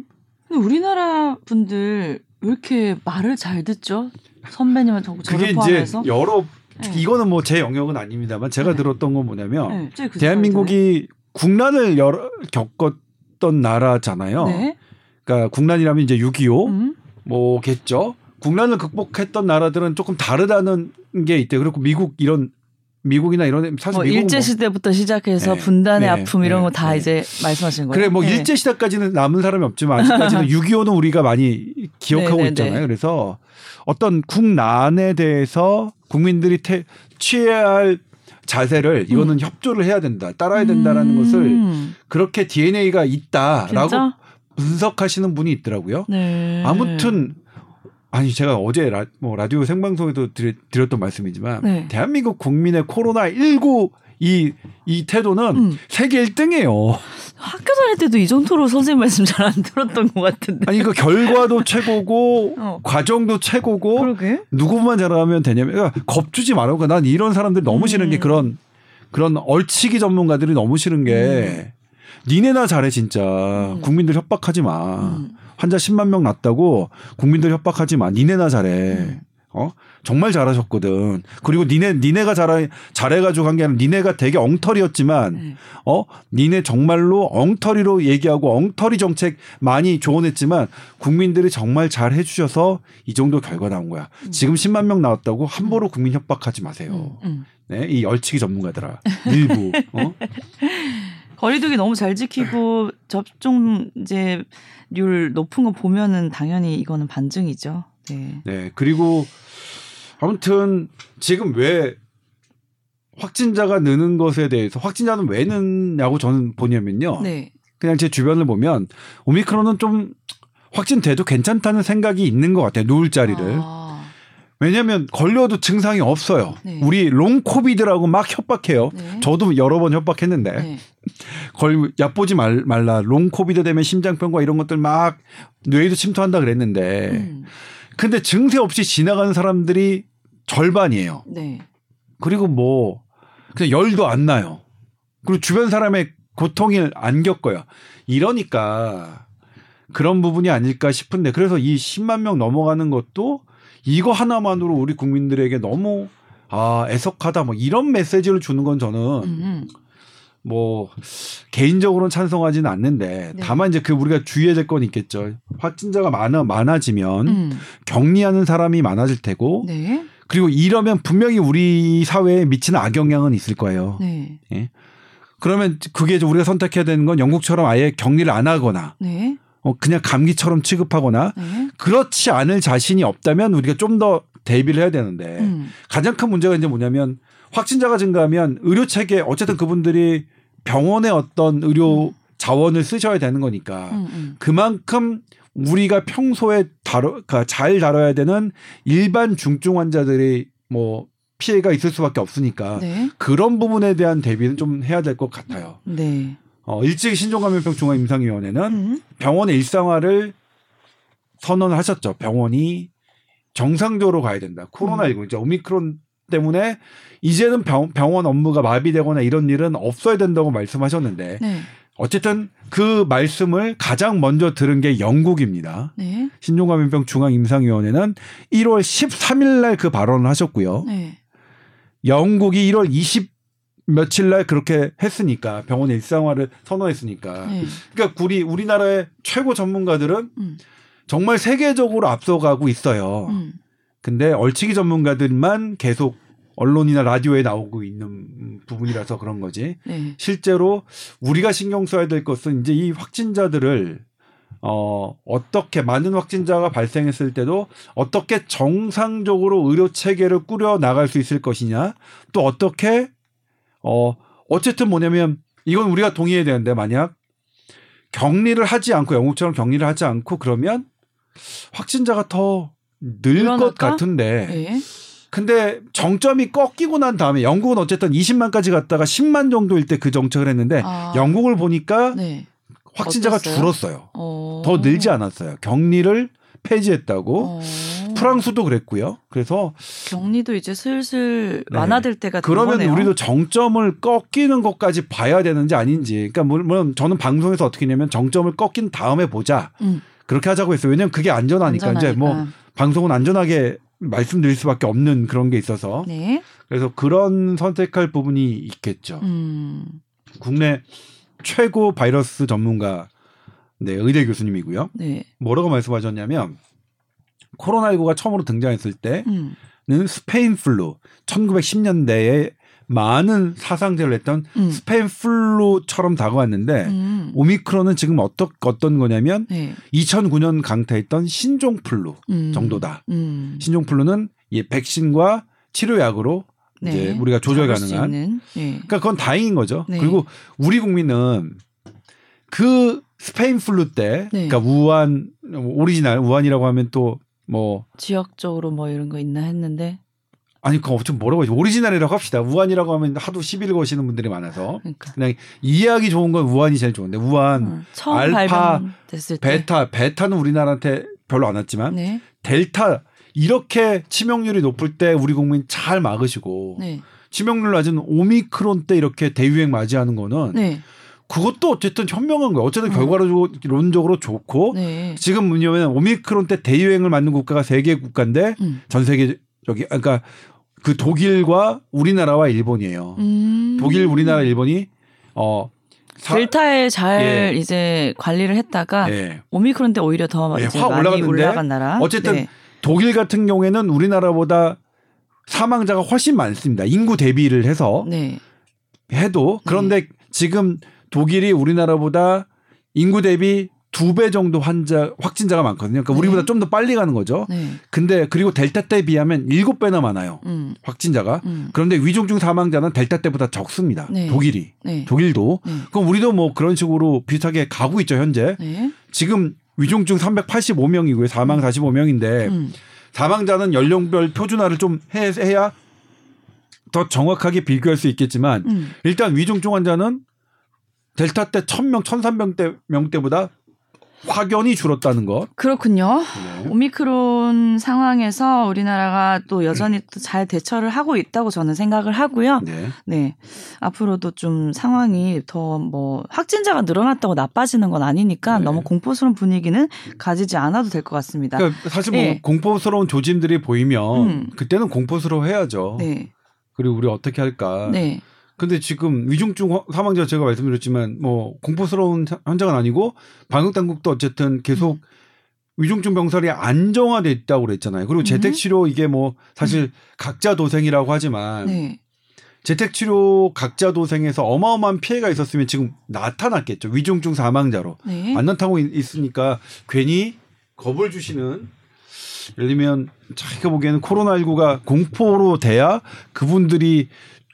근데 우리나라 분들 왜 이렇게 말을 잘 듣죠? 선배님은 저 그게 저를 이제 포함해서 여러 네. 이거는 뭐 제 영역은 아닙니다만 제가 네. 들었던 건 뭐냐면 네, 대한민국이 국난을 여러, 겪었 던 나라잖아요. 드네. 그러니까 국난이라면 이제 6.25 음. 뭐겠죠. 국난을 극복했던 나라들은 조금 다르다는 게 있대. 요 그리고 미국 이런 미국이나 이런 사실 뭐 일제 뭐 시대부터 시작해서 네. 분단의 네. 아픔 이런 네. 거다 네. 이제 말씀하시는 거예요. 그래 뭐 네. 일제 시대까지는 남은 사람이 없지만 아직까지는 6.25는 우리가 많이 기억하고 네, 네, 있잖아요. 네. 그래서 어떤 국난에 대해서 국민들이 태, 취해야 할 자세를 이거는 협조를 해야 된다, 따라야 된다라는 음. 것을 그렇게 DNA가 있다라고 진짜? 분석하시는 분이 있더라고요. 네. 아무튼 아니 제가 어제 라, 뭐 라디오 생방송에도 드리, 드렸던 말씀이지만 네. 대한민국 국민의 코로나 19 이, 이 태도는 음. 세계 1등이에요. 학교 다닐 때도 이 정도로 선생님 말씀 잘 안 들었던 것 같은데. 아니 그 결과도 최고고 어. 과정도 최고고 그러게. 누구만 잘하면 되냐면 그러니까 겁주지 말라고 난 이런 사람들 너무 싫은 게 음. 그런 그런 얼치기 전문가들이 너무 싫은 게 니네나 잘해 진짜 음. 국민들 협박하지 마 음. 환자 10만 명 났다고 국민들 협박하지 마 니네나 잘해 음. 어 정말 잘하셨거든 그리고 니네 니네가 잘해 잘해가지고 한 게 아니라 니네가 되게 엉터리였지만 네. 어 니네 정말로 엉터리로 얘기하고 엉터리 정책 많이 조언했지만 국민들이 정말 잘 해주셔서 이 정도 결과 나온 거야. 지금 10만 명 나왔다고 함부로 국민 협박하지 마세요. 음, 음. 네, 이 열치기 전문가들아 일부 어? 거리두기 너무 잘 지키고 접종 이제 률 높은 거 보면은 당연히 이거는 반증이죠. 네. 네 그리고 아무튼 지금 왜 확진자가 느는 것에 대해서 확진자는 왜 느냐고 저는 보냐면요. 네. 그냥 제 주변을 보면 오미크론은 좀 확진돼도 괜찮다는 생각이 있는 것 같아요. 누울 자리를. 아, 왜냐하면 걸려도 증상이 없어요. 네. 우리 long COVID라고 막 협박해요. 네. 저도 여러 번 협박했는데 네. 걸 얕보지 말, 말라. long COVID 되면 심장병과 이런 것들 막 뇌에도 침투한다 그랬는데 음. 근데 증세 없이 지나가는 사람들이 절반이에요. 네. 그리고 뭐 그냥 열도 안 나요. 그리고 주변 사람의 고통을 안 겪어요. 이러니까 그런 부분이 아닐까 싶은데 그래서 이 10만 명 넘어가는 것도 이거 하나만으로 우리 국민들에게 너무 아 애석하다 뭐 이런 메시지를 주는 건 저는 음, 음. 뭐 개인적으로는 찬성하지는 않는데 네. 다만 이제 그 우리가 주의해야 될 건 있겠죠. 확진자가 많아 많아지면 음. 격리하는 사람이 많아질 테고 네. 그리고 이러면 분명히 우리 사회에 미치는 악영향은 있을 거예요. 네. 그러면 그게 우리가 선택해야 되는 건 영국처럼 아예 격리를 안 하거나 네. 어, 그냥 감기처럼 취급하거나 네. 그렇지 않을 자신이 없다면 우리가 좀 더 대비를 해야 되는데 음. 가장 큰 문제가 이제 뭐냐면 확진자가 증가하면 의료 체계 어쨌든 그분들이 병원의 어떤 의료 자원을 쓰셔야 되는 거니까 음, 음. 그만큼 우리가 평소에 다뤄 그러니까 잘 다뤄야 되는 일반 중증 환자들이 뭐 피해가 있을 수밖에 없으니까 네. 그런 부분에 대한 대비는 좀 해야 될 것 같아요. 네. 어, 일찍 신종감염병 중앙임상위원회는 음. 병원의 일상화를 선언을 하셨죠. 병원이 정상적으로 가야 된다. 코로나19 이제 오미크론 때문에 이제는 병, 병원 업무가 마비되거나 이런 일은 없어야 된다고 말씀하셨는데 네. 어쨌든 그 말씀을 가장 먼저 들은 게 영국입니다. 네. 신종감염병 중앙임상위원회는 1월 13일 날 그 발언을 하셨고요. 네. 영국이 1월 20 며칠 날 그렇게 했으니까 병원의 일상화를 선언했으니까 네. 그러니까 우리 우리나라의 최고 전문가들은 음. 정말 세계적으로 앞서가고 있어요. 음. 근데 얼치기 전문가들만 계속 언론이나 라디오에 나오고 있는 부분이라서 그런 거지. 네. 실제로 우리가 신경 써야 될 것은 이제 이 확진자들을 어 어떻게 많은 확진자가 발생했을 때도 어떻게 정상적으로 의료 체계를 꾸려 나갈 수 있을 것이냐 또 어떻게 어 어쨌든 뭐냐면 이건 우리가 동의해야 되는데 만약 격리를 하지 않고 영국처럼 격리를 하지 않고 그러면 확진자가 더 늘 것? 같은데 네. 근데 정점이 꺾이고 난 다음에 영국은 어쨌든 20만까지 갔다가 10만 정도일 때 그 정책을 했는데 아. 영국을 보니까 네. 확진자가 어땠어요? 줄었어요. 어. 더 늘지 않았어요. 격리를 폐지했다고. 어. 프랑스도 그랬고요. 그래서 격리도 이제 슬슬 네. 완화될 때가 된 그러면 거네요. 우리도 정점을 꺾이는 것까지 봐야 되는지 아닌지. 그러니까 물론 저는 방송에서 어떻게 했냐면 정점을 꺾인 다음에 보자. 음. 그렇게 하자고 했어요. 왜냐면 그게 안전하니까. 이제 뭐 안전하니까. 방송은 안전하게 말씀드릴 수밖에 없는 그런 게 있어서 네. 그래서 그런 선택할 부분이 있겠죠. 음. 국내 최고 바이러스 전문가 네, 의대 교수님이고요. 네. 뭐라고 말씀하셨냐면 코로나19가 처음으로 등장했을 때는 음. 스페인 플루 1910년대에 많은 사상자를 했던 음. 스페인 플루처럼 다가왔는데 음. 오미크론은 지금 어떤 어떤 거냐면 네. 2009년 강타했던 신종 플루 음. 정도다. 음. 신종 플루는 이 백신과 치료약으로 네. 이제 우리가 조절 가능한. 네. 그러니까 그건 다행인 거죠. 네. 그리고 우리 국민은 그 스페인 플루 때, 네. 그러니까 우한 오리지널 우한이라고 하면 또뭐 지역적으로 뭐 이런 거 있나 했는데 아니 그거 좀 뭐라고 하지 오리지널이라고 합시다. 우한이라고 하면 하도 시비를 거시는 분들이 많아서 그러니까 그냥 이해하기 좋은 건 우한이 제일 좋은데 우한 어, 알파, 베타 베타는 우리나라한테 별로 안 왔지만 네. 델타 이렇게 치명률이 높을 때 우리 국민 잘 막으시고 네. 치명률 낮은 오미크론 때 이렇게 대유행 맞이하는 거는 네. 그것도 어쨌든 현명한 거예요. 어쨌든 어. 결과론적으로 좋고 네. 지금 뭐냐면 오미크론 때 대유행을 맞는 국가가 세개 국가인데 음. 전 세계 저기 그러니까 그 독일과 우리나라와 일본이에요. 음. 독일, 우리나라, 일본이 어 사- 델타에 잘 예. 이제 관리를 했다가 예. 오미크론 때 오히려 더 예, 확 올라갔는데 올라간 나라. 어쨌든 네. 독일 같은 경우에는 우리나라보다 사망자가 훨씬 많습니다. 인구 대비를 해서 네. 해도 그런데 지금 독일이 우리나라보다 인구 대비 두 배 정도 환자 확진자가 많거든요. 그러니까 우리보다 네. 좀더 빨리 가는 거죠. 네. 근데 그리고 델타 때에 비하면 일곱 배나 많아요. 음. 확진자가. 음. 그런데 위중증 사망자는 델타 때보다 적습니다. 네. 독일이. 네. 독일도. 네. 그럼 우리도 뭐 그런 식으로 비슷하게 가고 있죠, 현재. 네. 지금 위중증 385명이고요. 사망 45명인데 음. 사망자는 연령별 표준화를 좀 해, 해야 더 정확하게 비교할 수 있겠지만 음. 일단 위중증 환자는 델타 때 1000명, 1300대 명대보다 확연히 줄었다는 것. 그렇군요. 네. 오미크론 상황에서 우리나라가 또 여전히 또 잘 대처를 하고 있다고 저는 생각을 하고요. 네. 네. 앞으로도 좀 상황이 더 뭐 확진자가 늘어났다고 나빠지는 건 아니니까 네. 너무 공포스러운 분위기는 가지지 않아도 될 것 같습니다. 그러니까 사실 뭐 네. 공포스러운 조짐들이 보이면 음. 그때는 공포스러워해야죠. 네. 그리고 우리 어떻게 할까. 네. 근데 지금 위중증 허- 사망자 제가 말씀드렸지만 뭐 공포스러운 사- 환자가 아니고 방역 당국도 어쨌든 계속 음. 위중증 병살이 안정화돼 있다고 그랬잖아요. 그리고 재택 치료 이게 뭐 사실 각자 도생이라고 하지만 음. 네. 재택 치료 각자 도생에서 어마어마한 피해가 있었으면 지금 나타났겠죠. 위중증 사망자로 네. 안 나타나고 있- 있으니까 괜히 겁을 주시는 예를 들면 자기가 보기에는 코로나19가 공포로 돼야 그분들이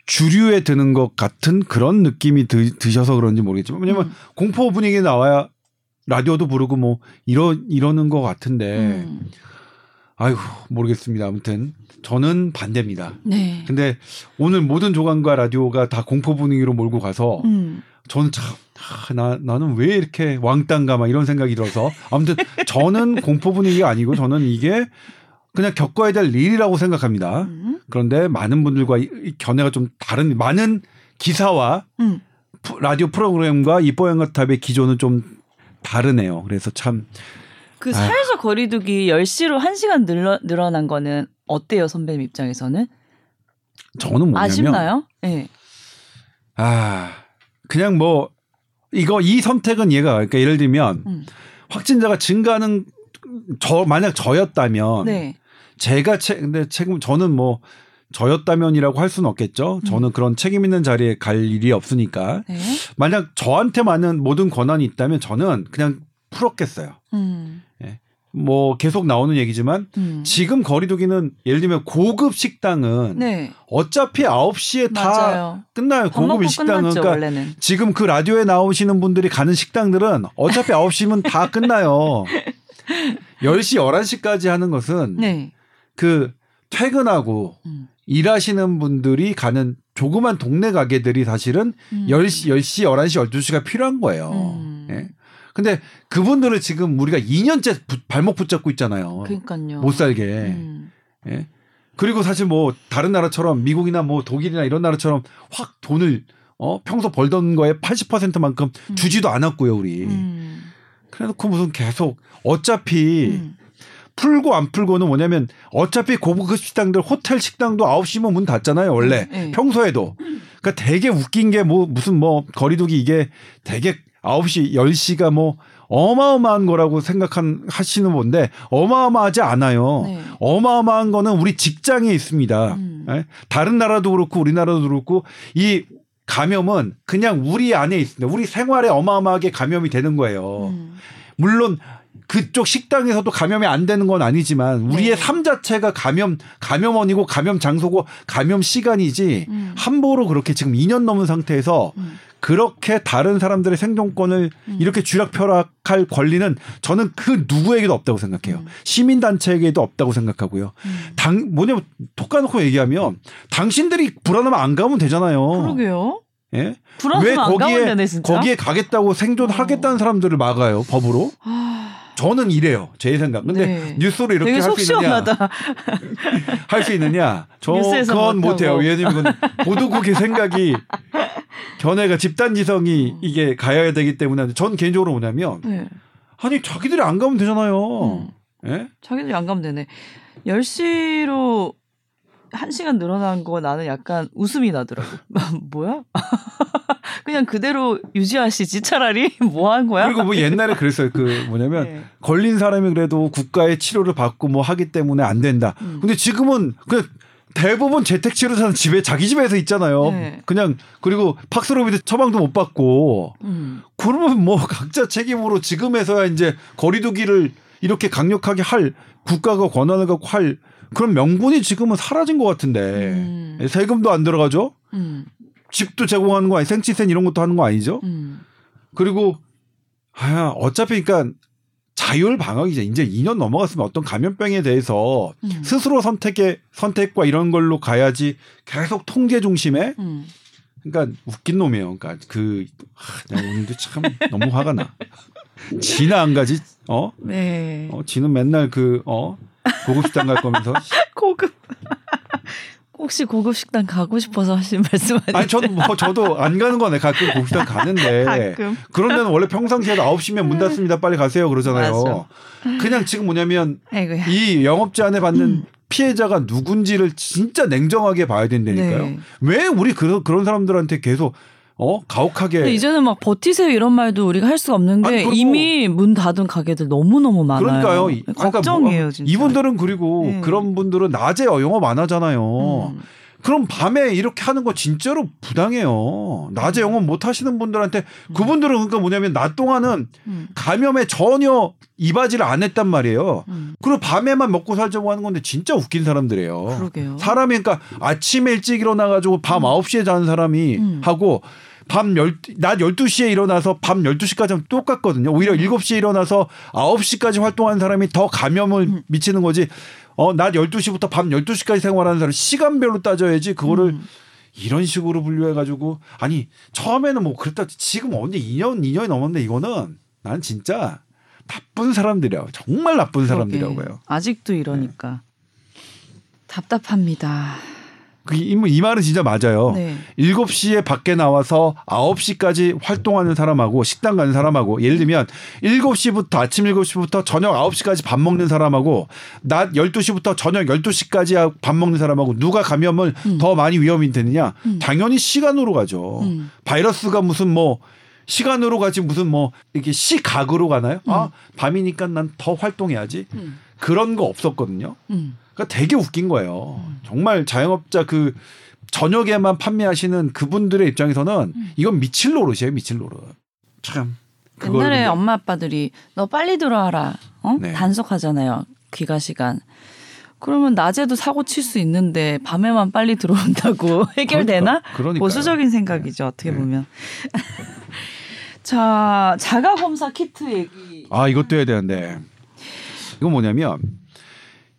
주류에 드는 것 같은 그런 느낌이 드, 드셔서 그런지 모르겠지만 왜냐면 음. 공포 분위기 나와야 라디오도 부르고 뭐 이러 이러는 것 같은데 음. 아이고 모르겠습니다. 아무튼 저는 반대입니다. 네. 근데 오늘 모든 조간과 라디오가 다 공포 분위기로 몰고 가서 음. 저는 참, 아, 나, 나는 왜 이렇게 왕따인가 막 이런 생각이 들어서 아무튼 저는 공포 분위기가 아니고 저는 이게 그냥 겪어야 될 일이라고 생각합니다. 음. 그런데 많은 분들과 이, 이 견해가 좀 다른 많은 기사와 음. 프- 라디오 프로그램과 이뽀양거탑의 기조는 좀 다르네요. 그래서 참그 아휴. 사회적 거리두기 10시로 1시간 늘어, 늘어난 거는 어때요, 선배님 입장에서는? 저는 뭐냐면 아쉽나요? 네. 아 그냥 뭐 이거 이 선택은 얘가 그러니까 예를 들면 음. 확진자가 증가하는 저 만약 저였다면 네. 제가 책 근데 책임 저는 뭐 저였다면이라고 할 수는 없겠죠. 저는 그런 책임 있는 자리에 갈 일이 없으니까 네. 만약 저한테 많은 모든 권한이 있다면 저는 그냥 풀었겠어요. 음. 뭐 계속 나오는 얘기지만 음. 지금 거리두기는 예를 들면 고급 식당은 네. 어차피 9시에 다 맞아요. 끝나요. 고급 식당은 끝났죠, 그러니까 원래는. 지금 그 라디오에 나오시는 분들이 가는 식당들은 어차피 9시면 다 끝나요. 10시, 11시까지 하는 것은 네. 그 퇴근하고 음. 일하시는 분들이 가는 조그만 동네 가게들이 사실은 음. 10시, 10시, 11시, 12시가 필요한 거예요. 음. 예. 근데 그분들을 지금 우리가 2년째 부- 발목 붙잡고 있잖아요. 그러니까요. 못 살게. 음. 예. 그리고 사실 뭐 다른 나라처럼 미국이나 뭐 독일이나 이런 나라처럼 확 돈을 어 평소 벌던 거에 80%만큼 음. 주지도 않았고요, 우리. 음. 그래 놓고 무슨 계속 어차피 음. 풀고 안 풀고는 뭐냐면 어차피 고급 식당들 호텔 식당도 9시면 문 닫잖아요, 원래. 네. 평소에도. 그러니까 되게 웃긴 게 뭐 무슨 뭐 거리두기 이게 되게 9시, 10시가 뭐 어마어마한 거라고 생각한 하시는 건데 어마어마하지 않아요. 네. 어마어마한 거는 우리 직장에 있습니다. 음. 예? 다른 나라도 그렇고 우리나라도 그렇고 이 감염은 그냥 우리 안에 있습니다. 우리 생활에 어마어마하게 감염이 되는 거예요. 음. 물론 그쪽 식당에서도 감염이 안 되는 건 아니지만 우리의 네. 삶 자체가 감염 감염원이고 감염 장소고 감염 시간이지 음. 함부로 그렇게 지금 2년 넘은 상태에서 음. 그렇게 다른 사람들의 생존권을 음. 이렇게 쥐락펴락할 권리는 저는 그 누구에게도 없다고 생각해요. 음. 시민 단체에게도 없다고 생각하고요. 음. 당 뭐냐면 톡 까놓고 얘기하면 당신들이 불안하면 안 가면 되잖아요. 그러게요. 예? 왜 거기에 되네. 거기에 가겠다고 생존하겠다는 사람들을 막아요 법으로. 아, 저는 이래요 제 생각. 근데 네. 뉴스로 이렇게 할속수 있느냐? 할 수 있느냐? 저 그건 못하고. 못해요. 왜냐면 보도국의 생각이 견해가 집단 지성이 이게 가야 되기 때문에 전 개인적으로 뭐냐면 네. 아니 자기들이 안 가면 되잖아요. 음. 예? 자기들이 안 가면 되네. 10시로 1시간 늘어난 거 나는 약간 웃음이 나더라고. 뭐야? 그냥 그대로 유지하시지 차라리 뭐 한 거야? 그리고 뭐 옛날에 그랬어요. 그 뭐냐면 네. 걸린 사람이 그래도 국가의 치료를 받고 뭐 하기 때문에 안 된다. 음. 근데 지금은 그 대부분 재택 치료사는 집에 자기 집에서 있잖아요. 네. 그냥 그리고 팍스로비드 처방도 못 받고 음. 그러면 뭐 각자 책임으로 지금에서야 이제 거리두기를 이렇게 강력하게 할 국가가 권한을 갖고 할 그런 명분이 지금은 사라진 것 같은데 음. 세금도 안 들어가죠. 음. 집도 제공하는 거 아니 생치센 이런 것도 하는 거 아니죠. 음. 그리고 아 어차피 그러니까 자율 방역이제 이제 2년 넘어갔으면 어떤 감염병에 대해서 음. 스스로 선택의 선택과 이런 걸로 가야지 계속 통제 중심에 음. 그러니까 웃긴 놈이에요. 그러니까 그 하, 내가 오늘도 참 너무 화가 나. 지나 안 가지? 어? 네. 어 지는 맨날 그 어 고급 식당 갈 거면서 고급. 혹시 고급 식당 가고 싶어서 하신 말씀 아니에요? 아니 저도 뭐 저도 안 가는 거네. 가끔 고급 식당 가는데 가끔. 그런 데는 원래 평상시에도 9시면 문 닫습니다. 빨리 가세요 그러잖아요. 그냥 지금 뭐냐면 아이고야. 이 영업 제한에 받는 음. 피해자가 누군지를 진짜 냉정하게 봐야 된다니까요. 네. 왜 우리 그런 그런 사람들한테 계속 어 가혹하게 근데 이제는 막 버티세요 이런 말도 우리가 할 수가 없는 게 아니, 이미 문 닫은 가게들 너무 너무 많아요. 그러니까요. 이- 그러니까 걱정이에요 뭐, 진짜. 이분들은 그리고 네. 그런 분들은 낮에 영업 안 하잖아요. 음. 그럼 밤에 이렇게 하는 거 진짜로 부당해요. 낮에 영업 못 하시는 분들한테 그분들은 그러니까 뭐냐면 낮 동안은 음. 감염에 전혀 이바지를 안 했단 말이에요. 음. 그리고 밤에만 먹고 살자고 하는 건데 진짜 웃긴 사람들이에요. 그러게요. 사람이 그러니까 아침에 일찍 일어나 가지고 밤 9시에 자는 사람이 음. 하고 밤 열, 낮 12시에 일어나서 밤 12시까지 하면 똑같거든요. 오히려 7시에 일어나서 9시까지 활동하는 사람이 더 감염을 음. 미치는 거지. 어, 낮 12시부터 밤 12시까지 생활하는 사람 시간별로 따져야지 그거를 음. 이런 식으로 분류해 가지고 아니 처음에는 뭐 그랬다 지금 언제 2년 2년이 넘었는데 이거는 난 진짜 나쁜 사람들이야 정말 나쁜 사람들이라고. 해요. 아직도 이러니까 답답합니다. 그 이, 이 말은 진짜 맞아요. 네. 7시에 밖에 나와서 9시까지 활동하는 사람하고 식당 가는 사람하고 예를 들면 7시부터 아침 7시부터 저녁 9시까지 밥 먹는 사람하고 낮 12시부터 저녁 12시까지 밥 먹는 사람하고 누가 감염을 음. 더 많이 위험이 되느냐? 음. 당연히 시간으로 가죠. 음. 바이러스가 무슨 뭐 시간으로 가지 무슨 뭐 이렇게 시각으로 가나요? 아, 밤이니까 난 더 활동해야지. 음. 그런 거 없었거든요. 음. 그러니까 되게 웃긴 거예요. 정말 자영업자 그 저녁에만 판매하시는 그분들의 입장에서는 이건 미칠 노릇이에요, 미칠 노릇. 참. 옛날에 근데- 엄마 아빠들이 너 빨리 들어와라. 어? 네. 단속하잖아요. 귀가 시간. 그러면 낮에도 사고 칠 수 있는데 밤에만 빨리 들어온다고 해결되나? 그러니까. 보수적인 생각이죠. 어떻게 네. 보면. 자, 자가 검사 키트 얘기. 아, 이것도 해야 되는데. 이건 뭐냐면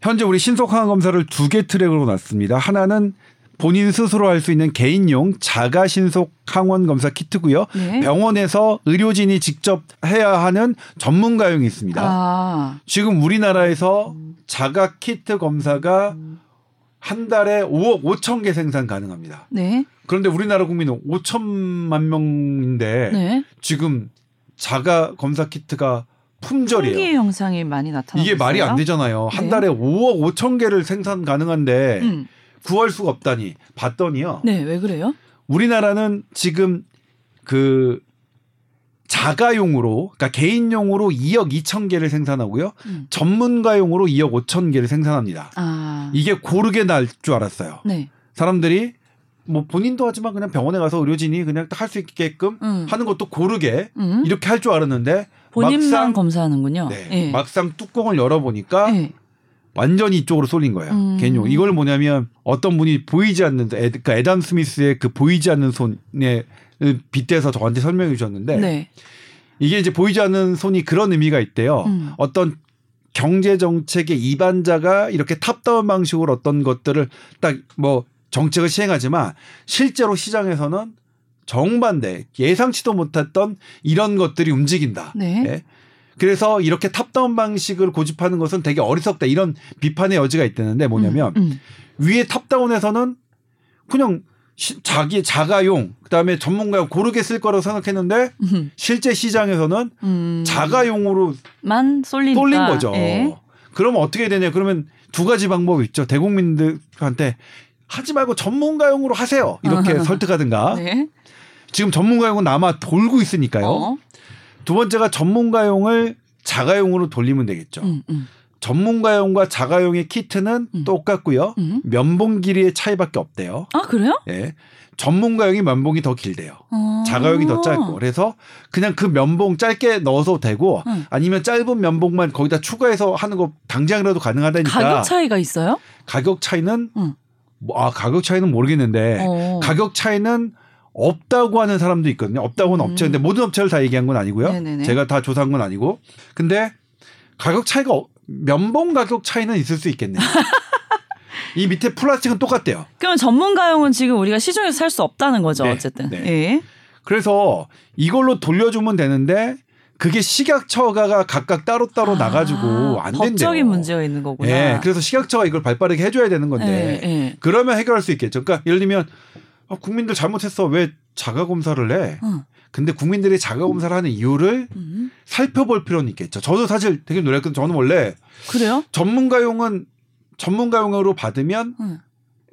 현재 우리 신속항원 검사를 두 개 트랙으로 놨습니다. 하나는 본인 스스로 할 수 있는 개인용 자가 신속 항원 검사 키트고요. 네. 병원에서 의료진이 직접 해야 하는 전문가용이 있습니다. 아. 지금 우리나라에서 자가 키트 검사가 한 달에 5억 5천 개 생산 가능합니다. 네. 그런데 우리나라 국민은 5천만 명인데 네. 지금 자가 검사 키트가 품절이에요. 풍기 현상이 많이 나타나고 이게 말이 있어요? 안 되잖아요. 한 네. 달에 5억 5천 개를 생산 가능한데 음. 구할 수가 없다니 봤더니요. 네, 왜 그래요? 우리나라는 지금 그 자가용으로 그러니까 개인용으로 2억 2천 개를 생산하고요. 음. 전문가용으로 2억 5천 개를 생산합니다. 아, 이게 고르게 날 줄 알았어요. 네, 사람들이 뭐 본인도 하지만 그냥 병원에 가서 의료진이 그냥 딱 할 수 있게끔 음. 하는 것도 고르게 음. 이렇게 할 줄 알았는데 본인만 막상 검사하는군요. 네, 예. 막상 뚜껑을 열어보니까 예. 완전히 이쪽으로 쏠린 거예요. 음. 개인용. 이걸 뭐냐면 어떤 분이 보이지 않는 에, 그러니까 애덤 스미스의 그 보이지 않는 손에 빗대서 저한테 설명해 주셨는데 네. 이게 이제 보이지 않는 손이 그런 의미가 있대요. 음. 어떤 경제 정책의 입안자가 이렇게 top-down 방식으로 어떤 것들을 딱 뭐 정책을 시행하지만 실제로 시장에서는 정반대 예상치도 못했던 이런 것들이 움직인다. 네. 예. 그래서 이렇게 top-down 방식을 고집하는 것은 되게 어리석다 이런 비판의 여지가 있다는데 뭐냐면 음, 위에 top-down에서는 그냥 시- 자기 자가용 그다음에 전문가용 고르게 쓸 거라고 생각했는데 음, 실제 시장에서는 음. 자가용으로 만 쏠리니까. 쏠린 거죠. 예. 그러면 어떻게 되냐? 그러면 두 가지 방법이 있죠. 대국민들한테 하지 말고 전문가용으로 하세요. 이렇게 설득하든가. 네. 지금 전문가용은 남아 돌고 있으니까요. 어. 두 번째가 전문가용을 자가용으로 돌리면 되겠죠. 음, 음, 전문가용과 자가용의 키트는 음. 똑같고요. 음. 면봉 길이의 차이밖에 없대요. 아 그래요? 예. 전문가용이 면봉이 더 길대요. 어. 자가용이 더 짧고 그래서 그냥 그 면봉 짧게 넣어서 되고 응. 아니면 짧은 면봉만 거기다 추가해서 하는 거 당장이라도 가능하다니까 가격 차이가 있어요? 가격 차이는 응. 뭐, 아 가격 차이는 모르겠는데 어. 네. 가격 차이는 없다고 하는 사람도 있거든요. 없다고는 음. 업체인데 모든 업체를 다 얘기한 건 아니고요. 네네네. 제가 다 조사한 건 아니고 근데 가격 차이가 없- 면봉 가격 차이는 있을 수 있겠네요. 이 밑에 플라스틱은 똑같대요. 그럼 전문가용은 지금 우리가 시중에서 살 수 없다는 거죠, 네, 어쨌든. 네. 예. 그래서 이걸로 돌려주면 되는데 그게 식약처가 각각 따로따로 나가지고 안 된대요. 아, 법적인 문제가 있는 거구나. 예, 그래서 식약처가 이걸 발빠르게 해줘야 되는 건데 예, 예. 그러면 해결할 수 있겠죠. 그러니까 예를 들면 아, 국민들 잘못했어 왜 자가 검사를 해? 응. 근데 국민들이 자가 검사를 하는 이유를 음. 살펴볼 필요는 있겠죠. 저도 사실 되게 놀랐거든요. 저는 원래 그래요? 전문가용은 전문가용으로 받으면 응.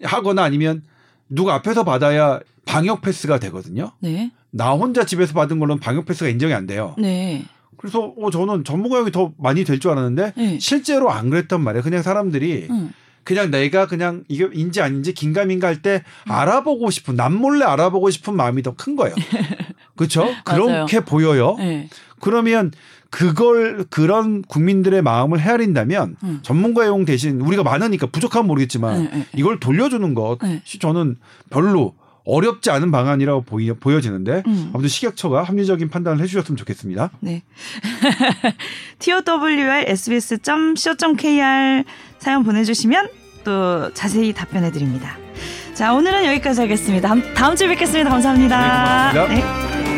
하거나 아니면 누가 앞에서 받아야 방역 패스가 되거든요. 네. 나 혼자 집에서 받은 걸로는 방역 패스가 인정이 안 돼요. 네. 그래서 어, 저는 전문가용이 더 많이 될 줄 알았는데 네. 실제로 안 그랬단 말이에요. 그냥 사람들이 응. 그냥 내가 그냥 이게 인지 아닌지 긴가민가 할때 음. 알아보고 싶은 남 몰래 알아보고 싶은 마음이 더 큰 거예요. 그렇죠? 그렇게 보여요. 네. 그러면 그걸 그런 국민들의 마음을 헤아린다면 음. 전문가 용 대신 우리가 많으니까 부족하면 모르겠지만 네, 네. 이걸 돌려주는 것이 네. 저는 별로 어렵지 않은 방안이라고 보이, 보여지는데 음. 아무튼 식약처가 합리적인 판단을 해주셨으면 좋겠습니다. 네. towr sbs.co.kr 사연 보내주시면 또 자세히 답변해 드립니다. 자, 오늘은 여기까지 하겠습니다. 다음, 주에 뵙겠습니다. 감사합니다. 네, 고맙습니다. 네.